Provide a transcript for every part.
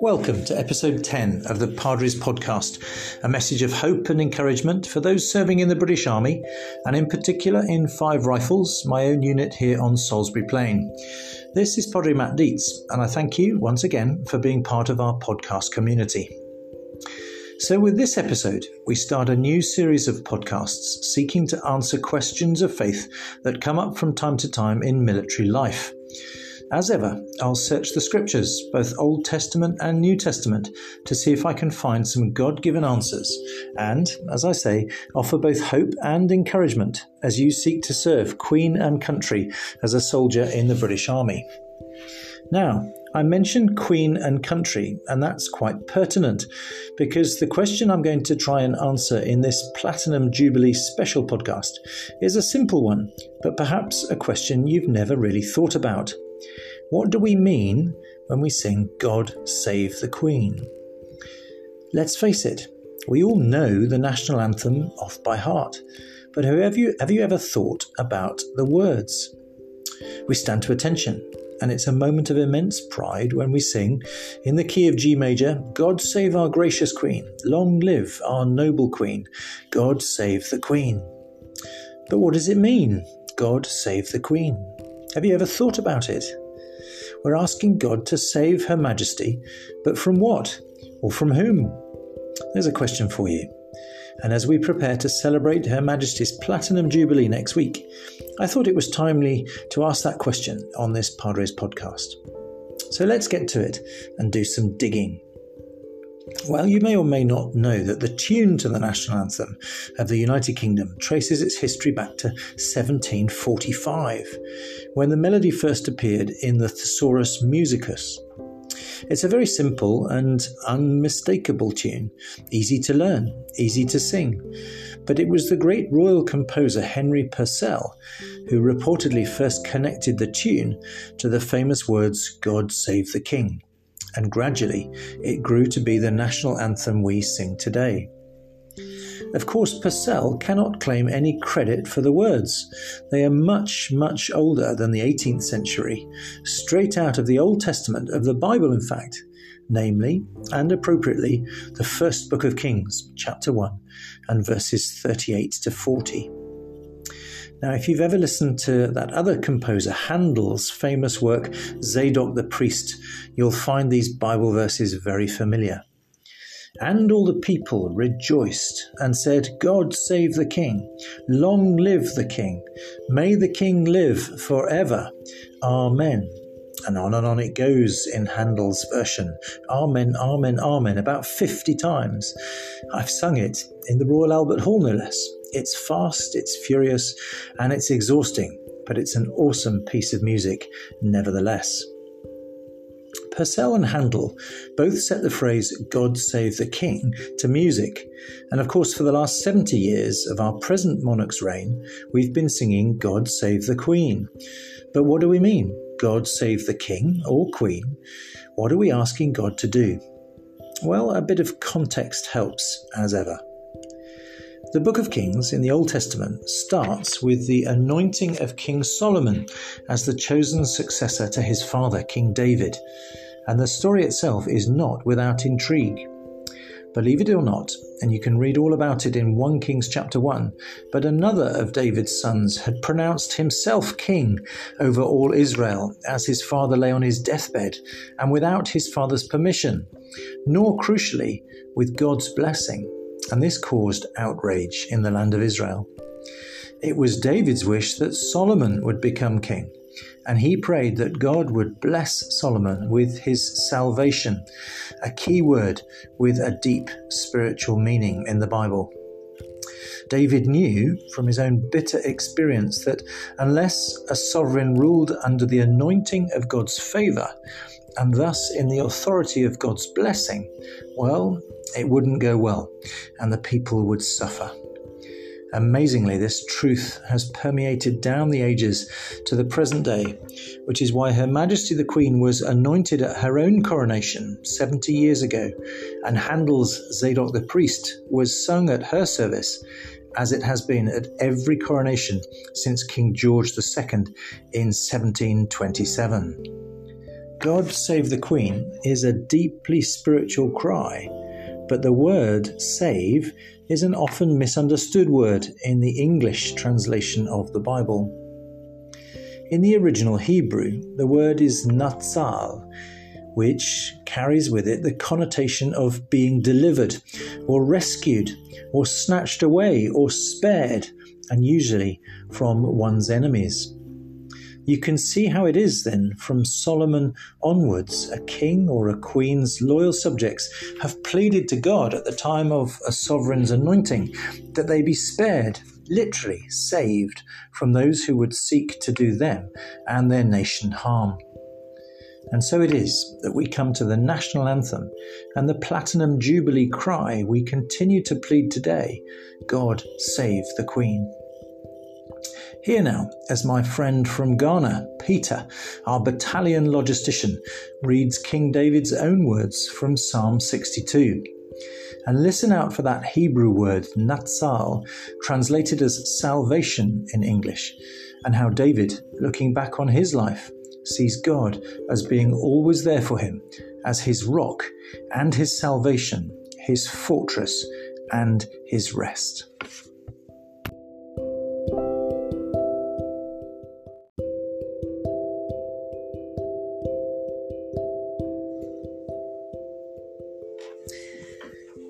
Welcome to episode 10 of the Padres podcast, a message of hope and encouragement for those serving in the British Army, and in particular in Five Rifles, my own unit here on Salisbury Plain. This is Padre Matt Dietz, and I thank you once again for being part of our podcast community. So, with this episode, we start a new series of podcasts seeking to answer questions of faith that come up from time to time in military life. As ever, I'll search the scriptures, both Old Testament and New Testament, to see if I can find some God given answers, and, as I say, offer both hope and encouragement as you seek to serve Queen and country as a soldier in the British Army. Now, I mentioned Queen and country, and that's quite pertinent because the question I'm going to try and answer in this Platinum Jubilee special podcast is a simple one, but perhaps a question you've never really thought about. What do we mean when we sing God Save the Queen? Let's face it, we all know the national anthem off by heart, but have you, have you ever thought about the words? We stand to attention, and it's a moment of immense pride when we sing, in the key of G major, God save our gracious Queen, long live our noble Queen, God save the Queen. But what does it mean, God save the Queen? Have you ever thought about it? We're asking God to save Her Majesty, but from what? Or from whom? There's a question for you. And as we prepare to celebrate Her Majesty's Platinum Jubilee next week, I thought it was timely to ask that question on this Padres podcast. So let's get to it and do some digging. Well, you may or may not know that the tune to the national anthem of the United Kingdom traces its history back to 1745, when the melody first appeared in the Thesaurus Musicus. It's a very simple and unmistakable tune, easy to learn, easy to sing. But it was the great royal composer Henry Purcell who reportedly first connected the tune to the famous words, God Save the King and gradually it grew to be the national anthem we sing today. Of course, Purcell cannot claim any credit for the words. They are much, much older than the 18th century, straight out of the Old Testament, of the Bible, in fact, namely, and appropriately, the first book of Kings, chapter 1, and verses 38 to 40. Now, if you've ever listened to that other composer, Handel's famous work, Zadok the Priest, you'll find these Bible verses very familiar. And all the people rejoiced and said, God save the King. Long live the King. May the King live forever. Amen. And on and on it goes in Handel's version. Amen, Amen, Amen, about 50 times. I've sung it in the Royal Albert Hall, no less. It's fast, it's furious, and it's exhausting, but it's an awesome piece of music nevertheless. Purcell and Handel both set the phrase God Save the King to music, and of course, for the last 70 years of our present monarch's reign, we've been singing God Save the Queen. But what do we mean? God save the king or queen? What are we asking God to do? Well, a bit of context helps, as ever. The book of Kings in the Old Testament starts with the anointing of King Solomon as the chosen successor to his father, King David, and the story itself is not without intrigue. Believe it or not, and you can read all about it in 1 Kings chapter 1, but another of David's sons had pronounced himself king over all Israel as his father lay on his deathbed and without his father's permission, nor crucially, with God's blessing, and this caused outrage in the land of Israel. It was David's wish that Solomon would become king and he prayed that God would bless Solomon with his salvation, a key word with a deep spiritual meaning in the Bible. David knew from his own bitter experience that unless a sovereign ruled under the anointing of God's favour, and thus in the authority of God's blessing, well, it wouldn't go well, and the people would suffer. Amazingly, this truth has permeated down the ages to the present day, which is why Her Majesty the Queen was anointed at her own coronation 70 years ago, and Handel's Zadok the Priest was sung at her service, as it has been at every coronation since King George II in 1727. God Save the Queen is a deeply spiritual cry, but the word save is an often misunderstood word in the English translation of the Bible. In the original Hebrew, the word is natsal, which carries with it the connotation of being delivered, or rescued, or snatched away, or spared, and usually from one's enemies. You can see how it is then, from Solomon onwards, a king or a queen's loyal subjects have pleaded to God at the time of a sovereign's anointing that they be spared, literally saved, from those who would seek to do them and their nation harm. And so it is that we come to the national anthem and the Platinum Jubilee cry we continue to plead today God save the Queen. Here now, as my friend from Ghana, Peter, our battalion logistician, reads King David's own words from Psalm 62. And listen out for that Hebrew word, natsal, translated as salvation in English, and how David, looking back on his life, sees God as being always there for him, as his rock and his salvation, his fortress and his rest.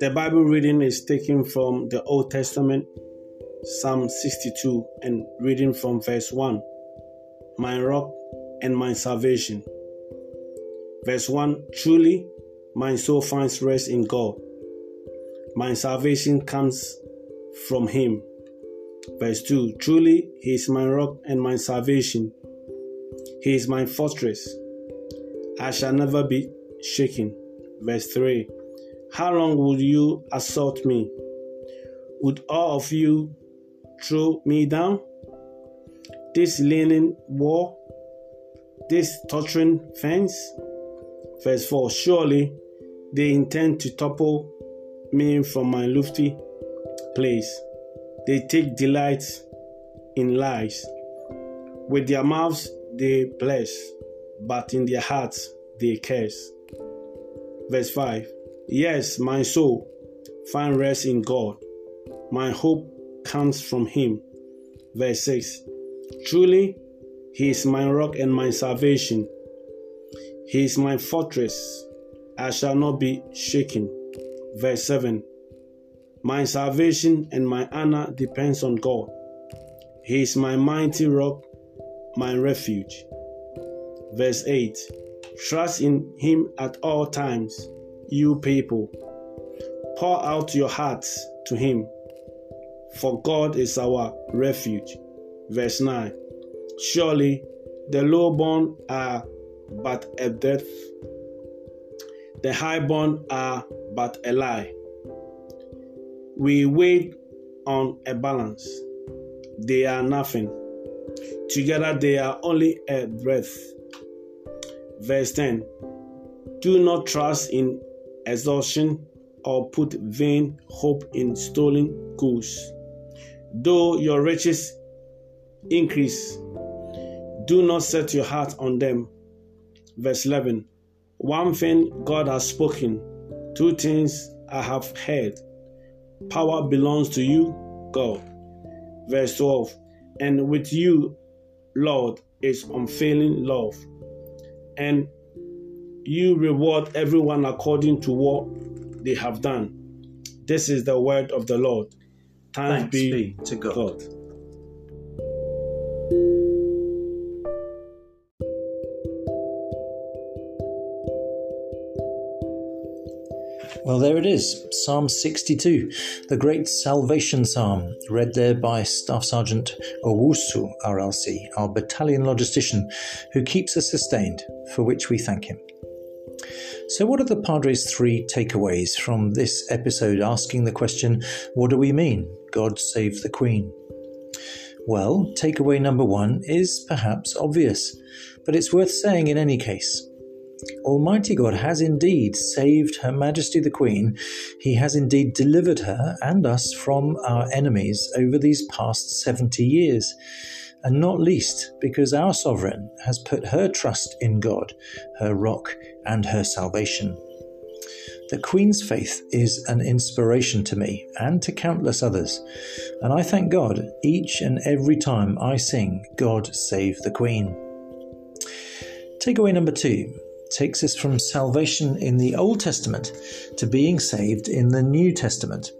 The Bible reading is taken from the Old Testament, Psalm 62, and reading from verse 1 My rock and my salvation. Verse 1 Truly, my soul finds rest in God. My salvation comes from Him. Verse 2 Truly, He is my rock and my salvation. He is my fortress. I shall never be shaken. Verse 3 how long will you assault me? Would all of you throw me down? This leaning wall, this tottering fence? Verse 4 Surely they intend to topple me from my lofty place. They take delight in lies. With their mouths they bless, but in their hearts they curse. Verse 5 Yes, my soul, find rest in God. My hope comes from Him. Verse 6 Truly, He is my rock and my salvation. He is my fortress. I shall not be shaken. Verse 7 My salvation and my honor depends on God. He is my mighty rock, my refuge. Verse 8 Trust in Him at all times you people. Pour out your hearts to Him, for God is our refuge. Verse 9 Surely the lowborn are but a death, the highborn are but a lie. We wait on a balance, they are nothing. Together they are only a breath. Verse 10 Do not trust in exhaustion or put vain hope in stolen goods. Though your riches increase, do not set your heart on them. Verse 11 One thing God has spoken, two things I have heard. Power belongs to you, God. Verse 12 And with you, Lord, is unfailing love. And you reward everyone according to what they have done. This is the word of the Lord. Thanks, Thanks be, be, to God. God. Well, there it is, Psalm 62, the great salvation psalm, read there by Staff Sergeant Owusu RLC, our battalion logistician, who keeps us sustained, for which we thank him. So, what are the Padres' three takeaways from this episode asking the question, What do we mean? God save the Queen? Well, takeaway number one is perhaps obvious, but it's worth saying in any case. Almighty God has indeed saved Her Majesty the Queen. He has indeed delivered her and us from our enemies over these past 70 years. And not least because our sovereign has put her trust in God, her rock, and her salvation. The Queen's faith is an inspiration to me and to countless others, and I thank God each and every time I sing God Save the Queen. Takeaway number two takes us from salvation in the Old Testament to being saved in the New Testament.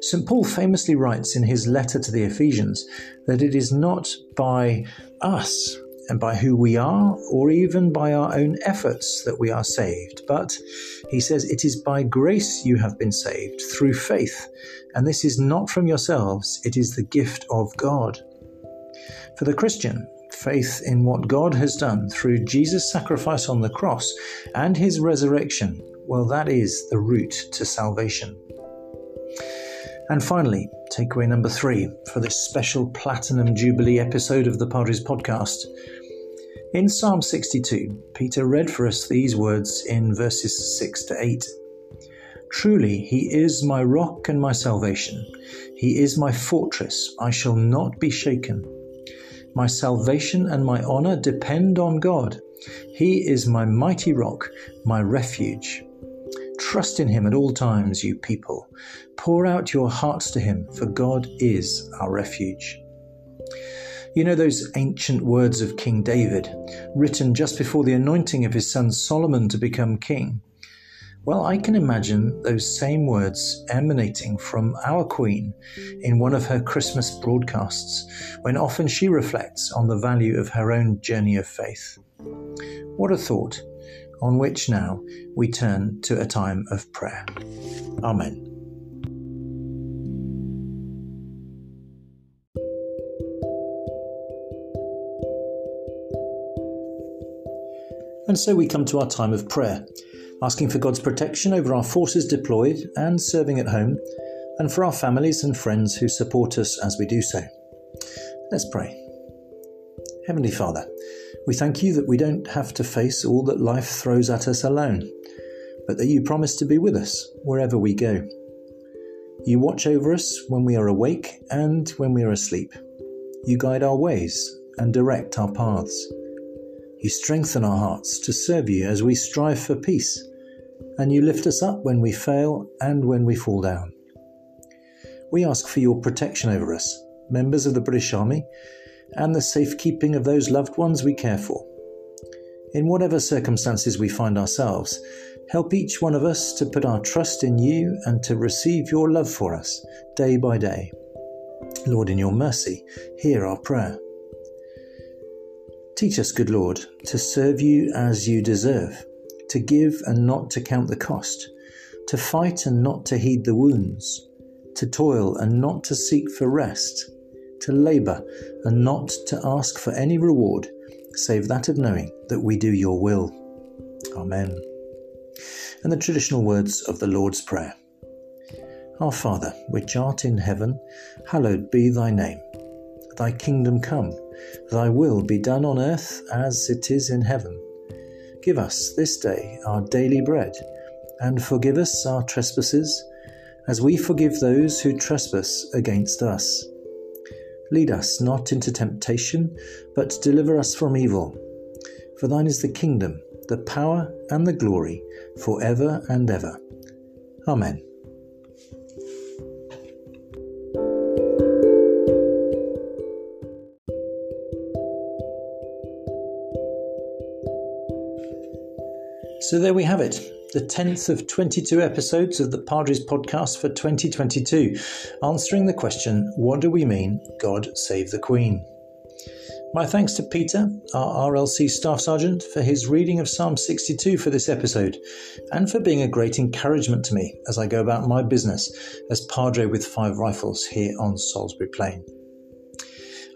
St. Paul famously writes in his letter to the Ephesians that it is not by us and by who we are, or even by our own efforts that we are saved. But he says, It is by grace you have been saved, through faith, and this is not from yourselves, it is the gift of God. For the Christian, faith in what God has done through Jesus' sacrifice on the cross and his resurrection, well, that is the route to salvation. And finally, takeaway number three for this special Platinum Jubilee episode of the Padres podcast. In Psalm 62, Peter read for us these words in verses 6 to 8. Truly, he is my rock and my salvation. He is my fortress. I shall not be shaken. My salvation and my honor depend on God. He is my mighty rock, my refuge. Trust in him at all times, you people. Pour out your hearts to him, for God is our refuge. You know those ancient words of King David, written just before the anointing of his son Solomon to become king? Well, I can imagine those same words emanating from our Queen in one of her Christmas broadcasts, when often she reflects on the value of her own journey of faith. What a thought, on which now we turn to a time of prayer. Amen. And so we come to our time of prayer, asking for God's protection over our forces deployed and serving at home, and for our families and friends who support us as we do so. Let's pray. Heavenly Father, we thank you that we don't have to face all that life throws at us alone, but that you promise to be with us wherever we go. You watch over us when we are awake and when we are asleep. You guide our ways and direct our paths. You strengthen our hearts to serve you as we strive for peace, and you lift us up when we fail and when we fall down. We ask for your protection over us, members of the British Army, and the safekeeping of those loved ones we care for. In whatever circumstances we find ourselves, help each one of us to put our trust in you and to receive your love for us day by day. Lord, in your mercy, hear our prayer. Teach us, good Lord, to serve you as you deserve, to give and not to count the cost, to fight and not to heed the wounds, to toil and not to seek for rest, to labour and not to ask for any reward save that of knowing that we do your will. Amen. And the traditional words of the Lord's Prayer Our Father, which art in heaven, hallowed be thy name. Thy kingdom come Thy will be done on earth as it is in heaven. Give us this day our daily bread, and forgive us our trespasses, as we forgive those who trespass against us. Lead us not into temptation, but deliver us from evil. For thine is the kingdom, the power, and the glory, for ever and ever. Amen. So there we have it, the 10th of 22 episodes of the Padres podcast for 2022, answering the question what do we mean, God save the Queen? My thanks to Peter, our RLC Staff Sergeant, for his reading of Psalm 62 for this episode, and for being a great encouragement to me as I go about my business as Padre with five rifles here on Salisbury Plain.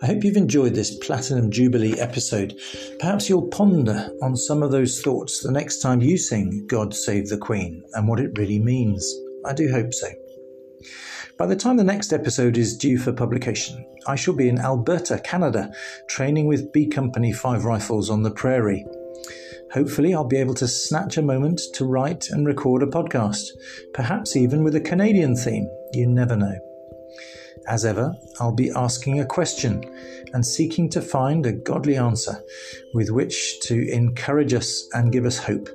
I hope you've enjoyed this Platinum Jubilee episode. Perhaps you'll ponder on some of those thoughts the next time you sing God Save the Queen and what it really means. I do hope so. By the time the next episode is due for publication, I shall be in Alberta, Canada, training with B Company 5 Rifles on the prairie. Hopefully, I'll be able to snatch a moment to write and record a podcast, perhaps even with a Canadian theme. You never know. As ever, I'll be asking a question, and seeking to find a godly answer with which to encourage us and give us hope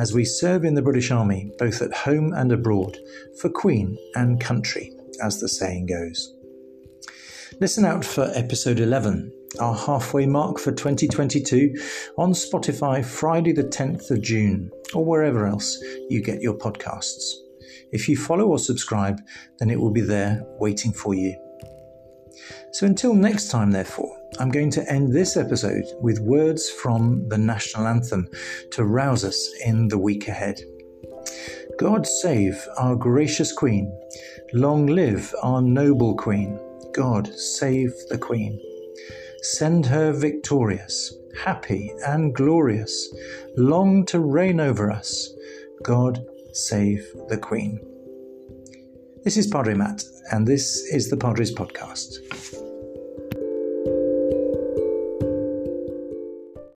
as we serve in the British Army, both at home and abroad, for Queen and country, as the saying goes. Listen out for episode 11, our halfway mark for 2022, on Spotify Friday, the 10th of June, or wherever else you get your podcasts. If you follow or subscribe, then it will be there waiting for you. So until next time, therefore, I'm going to end this episode with words from the national anthem to rouse us in the week ahead. God save our gracious Queen. Long live our noble Queen. God save the Queen. Send her victorious, happy, and glorious, long to reign over us. God save the Queen. This is Padre Matt, and this is the Padres Podcast.